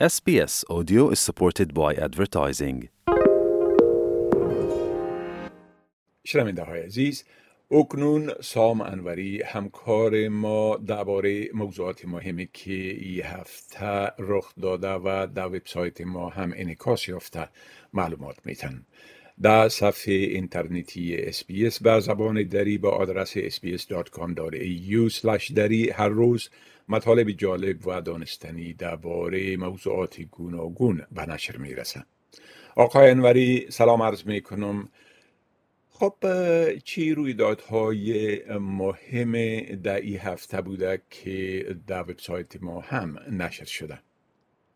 SBS Audio is supported by advertising. شنونده های عزیز اکنون سام انوری همکار ما درباره موضوعات مهمی که این هفته رخ داده و در وبسایت ما هم انعکاس یافته معلومات میتن در صفحه اینترنتی اسپیس به زبان دری با آدرس sbs.com.au دری هر روز مطالب جالب و دانستنی درباره موضوعات گوناگون به نشر می‌رسه آقای انوری سلام عرض می کنم خب چی رویدادهای مهم در این هفته بوده که در وبسایت ما هم نشر شده؟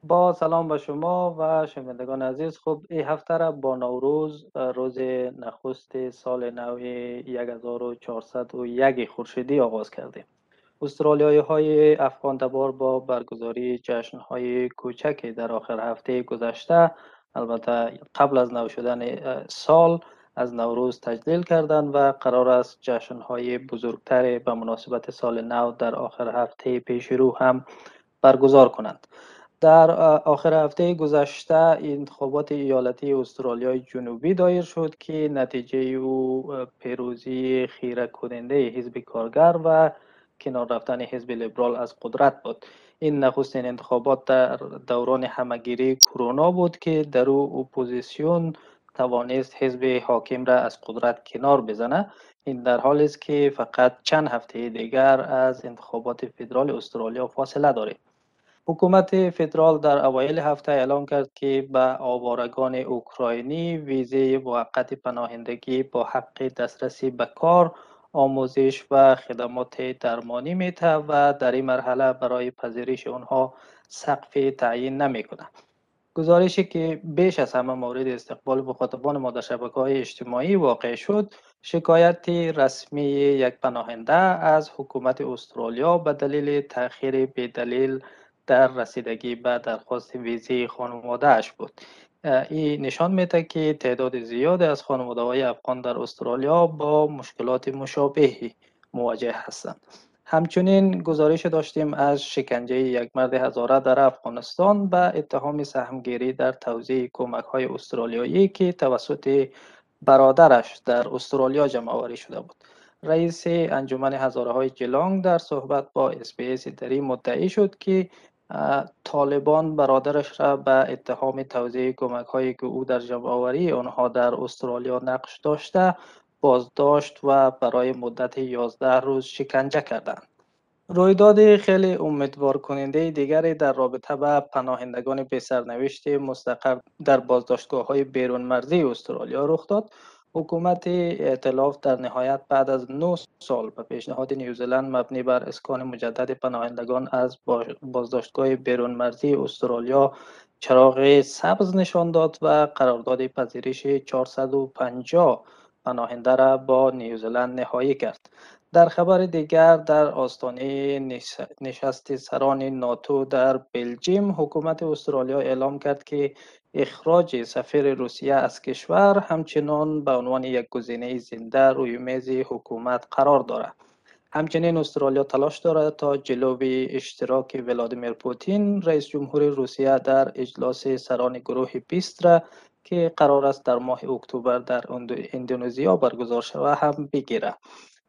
با سلام به شما و شنوندگان عزیز. خب این هفته را با نوروز روز نخست سال نو 1401 خورشیدی آغاز کردیم. استرالیایی های افغان تبار با برگزاری جشن های کوچک در آخر هفته گذشته البته قبل از نو شدن سال از نوروز تجلیل کردند و قرار است جشن های بزرگتر به مناسبت سال نو در آخر هفته پیش رو هم برگزار کنند. در آخر هفته گذشته انتخابات ایالتی استرالیای جنوبی دایر شد که نتیجه او پیروزی خیره کننده حزب کارگر و کنار رفتن حزب لیبرال از قدرت بود. این نخستین انتخابات در دوران همه‌گیری کرونا بود که در اون اپوزیسیون توانست حزب حاکم را از قدرت کنار بزنه. این در حالی است که فقط چند هفته دیگر از انتخابات فدرال استرالیا فاصله دارد حکومت فدرال در اوایل هفته اعلام کرد که به آوارگان اوکراینی ویزای موقت پناهندگی با حق دسترسی به کار آموزش و خدمات درمانی میته و در این مرحله برای پذیرش آنها سقف تعیین نمی‌کنه گزارشی که بیش از همه مورد استقبال مخاطبان ما در شبکه های اجتماعی واقع شد شکایت رسمی یک پناهنده از حکومت استرالیا به دلیل تاخیر دلیل در رسیدگی به درخواست ویزه خانوادهش بود. این نشان میده که تعداد زیاد از خانواده های افغان در استرالیا با مشکلات مشابهی مواجه هستند. همچنین گزارش داشتیم از شکنجه یک مرد هزاره در افغانستان به اتهام سهمگیری در توزیع کمک های استرالیایی که توسط برادرش در استرالیا جمع آوری شده بود. رئیس انجمن هزاره های جلانگ در صحبت با اسپیس دری مدعی شد که طالبان برادرش را به اتهام توزیع کمک هایی که او در جمعآوری آنها در استرالیا نقش داشته بازداشت و برای مدت 11 روز شکنجه کردند. رویداد خیلی امیدوار کننده دیگری در رابطه با پناهندگان به سرنوشت مستقر در بازداشتگاه های بیرون مرزی استرالیا رخ داد حکومت ائتلاف در نهایت بعد از 9 سال به پیشنهاد نیوزلند مبنی بر اسکان مجدد پناهندگان از بازداشتگاه بیرون مرزی استرالیا چراغ سبز نشان داد و قرارداد پذیرش 450 پناهنده را با نیوزلند نهایی کرد. در خبر دیگر در آستانه نشست سران ناتو در بلژیم حکومت استرالیا اعلام کرد که اخراج سفیر روسیه از کشور همچنان به عنوان یک گزینه زنده روی میز حکومت قرار دارد. همچنین استرالیا تلاش دارد تا جلوی اشتراک ولادیمیر پوتین رئیس جمهور روسیه در اجلاس سران گروه 20 را که قرار است در ماه اکتبر در اندونزیا برگزار شود هم بگیرد.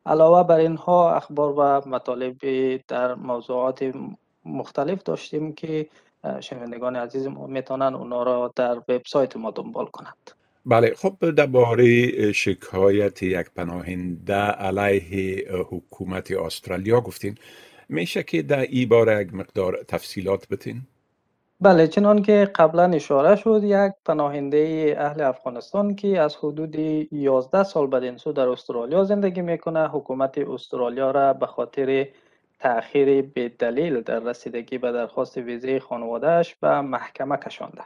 علاوه بر اینها اخبار و مطالب در موضوعات مختلف داشتیم که شنوندگان عزیز ما می‌تونن اونا را در وبسایت ما دنبال کنند بله خب درباره شکایت یک پناهنده علیه حکومت استرالیا گفتین میشه که در این باره مقدار تفصیلات بتین؟ بله چنان که قبلا اشاره شد یک پناهنده اهل افغانستان که از حدود 11 سال بدین سو در استرالیا زندگی می‌کنه حکومت استرالیا را به خاطر تأخیر به دلیل در رسیدگی به درخواست ویزه خانوادهش به محکمه کشانده.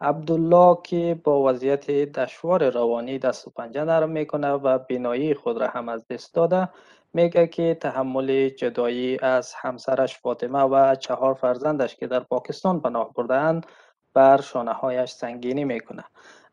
عبدالله که با وضعیت دشوار روانی دست و پنجه نرم می‌کنه و بینایی خود را هم از دست داده میگه که تحمل جدایی از همسرش فاطمه و چهار فرزندش که در پاکستان پناه بردن بر شانه هایش سنگینی می‌کنه.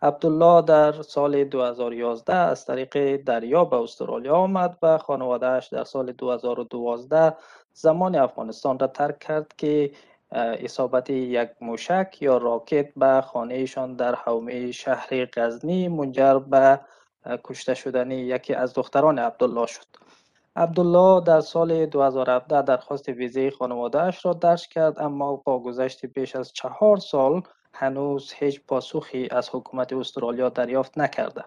عبدالله در سال 2011 از طریق دریا به استرالیا آمد و خانوادهش در سال 2012 زمان افغانستان را ترک کرد که اصابت یک موشک یا راکت به خانهشان در حومه شهر غزنی منجر به کشته شدن یکی از دختران عبدالله شد. عبدالله در سال 2017 درخواست ویزه خانوادهش را درج کرد اما با گذشت بیش از چهار سال هنوز هیچ پاسخی از حکومت استرالیا دریافت نکرده.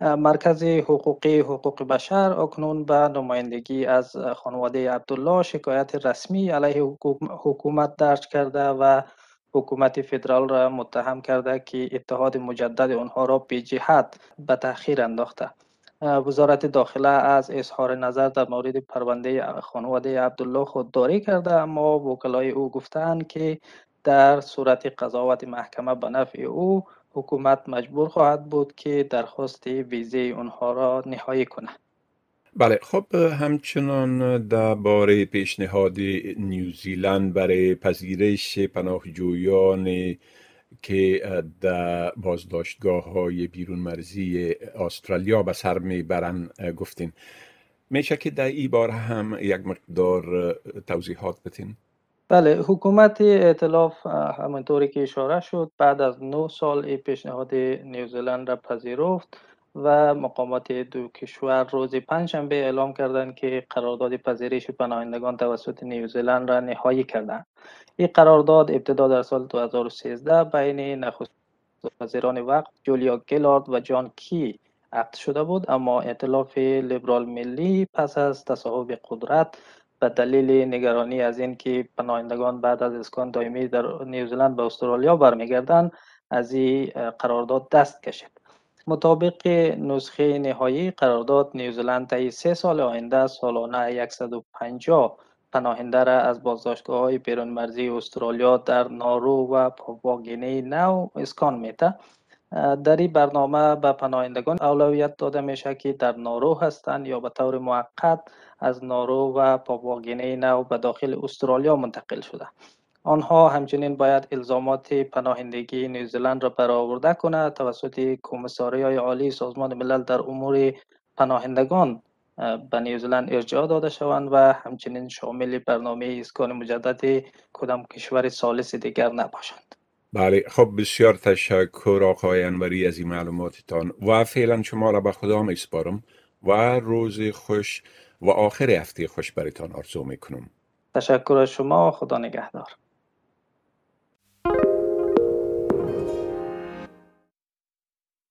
مرکز حقوقی حقوق بشر اکنون به نمایندگی از خانواده عبدالله شکایت رسمی علیه حکومت درج کرده و حکومت فدرال را متهم کرده که اتحاد مجدد آنها را به جهت به تأخیر انداخته. وزارت داخله از اظهار نظر در مورد پرونده خانواده عبدالله خودداری کرده اما وکلای او گفتند که در صورت قضاوت محکمه به نفع او حکومت مجبور خواهد بود که درخواست ویزه اونها را نهایی کند. بله خب همچنان درباره پیشنهاد نیوزیلند برای پذیرش پناهجویان که در بازداشتگاه های بیرون مرزی استرالیا به سر می‌برن گفتین. میشه که در این بار هم یک مقدار توضیحات بتین بله حکومت ائتلاف همانطوری که اشاره شد بعد از 9 سال این پیشنهاد نیوزلند را پذیرفت. و مقامات دو کشور روز پنجشنبه اعلام کردند که قرارداد پذیرش پناهندگان توسط نیوزلند را نهایی کردند. این قرارداد ابتدا در سال 2013 بین نخست وزیران وقت جولیا گلارد و جان کی عقد شده بود اما ائتلاف لیبرال ملی پس از تصاحب قدرت به دلیل نگرانی از اینکه پناهندگان بعد از اسکان دائمی در نیوزلند به استرالیا برمیگردند از این قرارداد دست کشید. مطابق نسخه نهایی قرارداد نیوزلند طی سه سال آینده سالانه 150 پناهنده را از بازداشتگاه های بیرون مرزی استرالیا در نارو و پاپواگینی نو اسکان میته در این برنامه به پناهندگان اولویت داده میشه که در نارو هستند یا به طور موقت از نارو و پاپواگینی نو به داخل استرالیا منتقل شده. آنها همچنین باید الزامات پناهندگی نیوزلند را برآورده کند توسط کمیساری های عالی سازمان ملل در امور پناهندگان به نیوزلند ارجاع داده شوند و همچنین شامل برنامه اسکان مجدد کدام کشور سالس دیگر نباشند. بله خب بسیار تشکر آقای انوری از این معلوماتتان و فعلا شما را به خدا می سپارم و روز خوش و آخر هفته خوش برایتان آرزو می کنم تشکر از شما خدا نگهدار.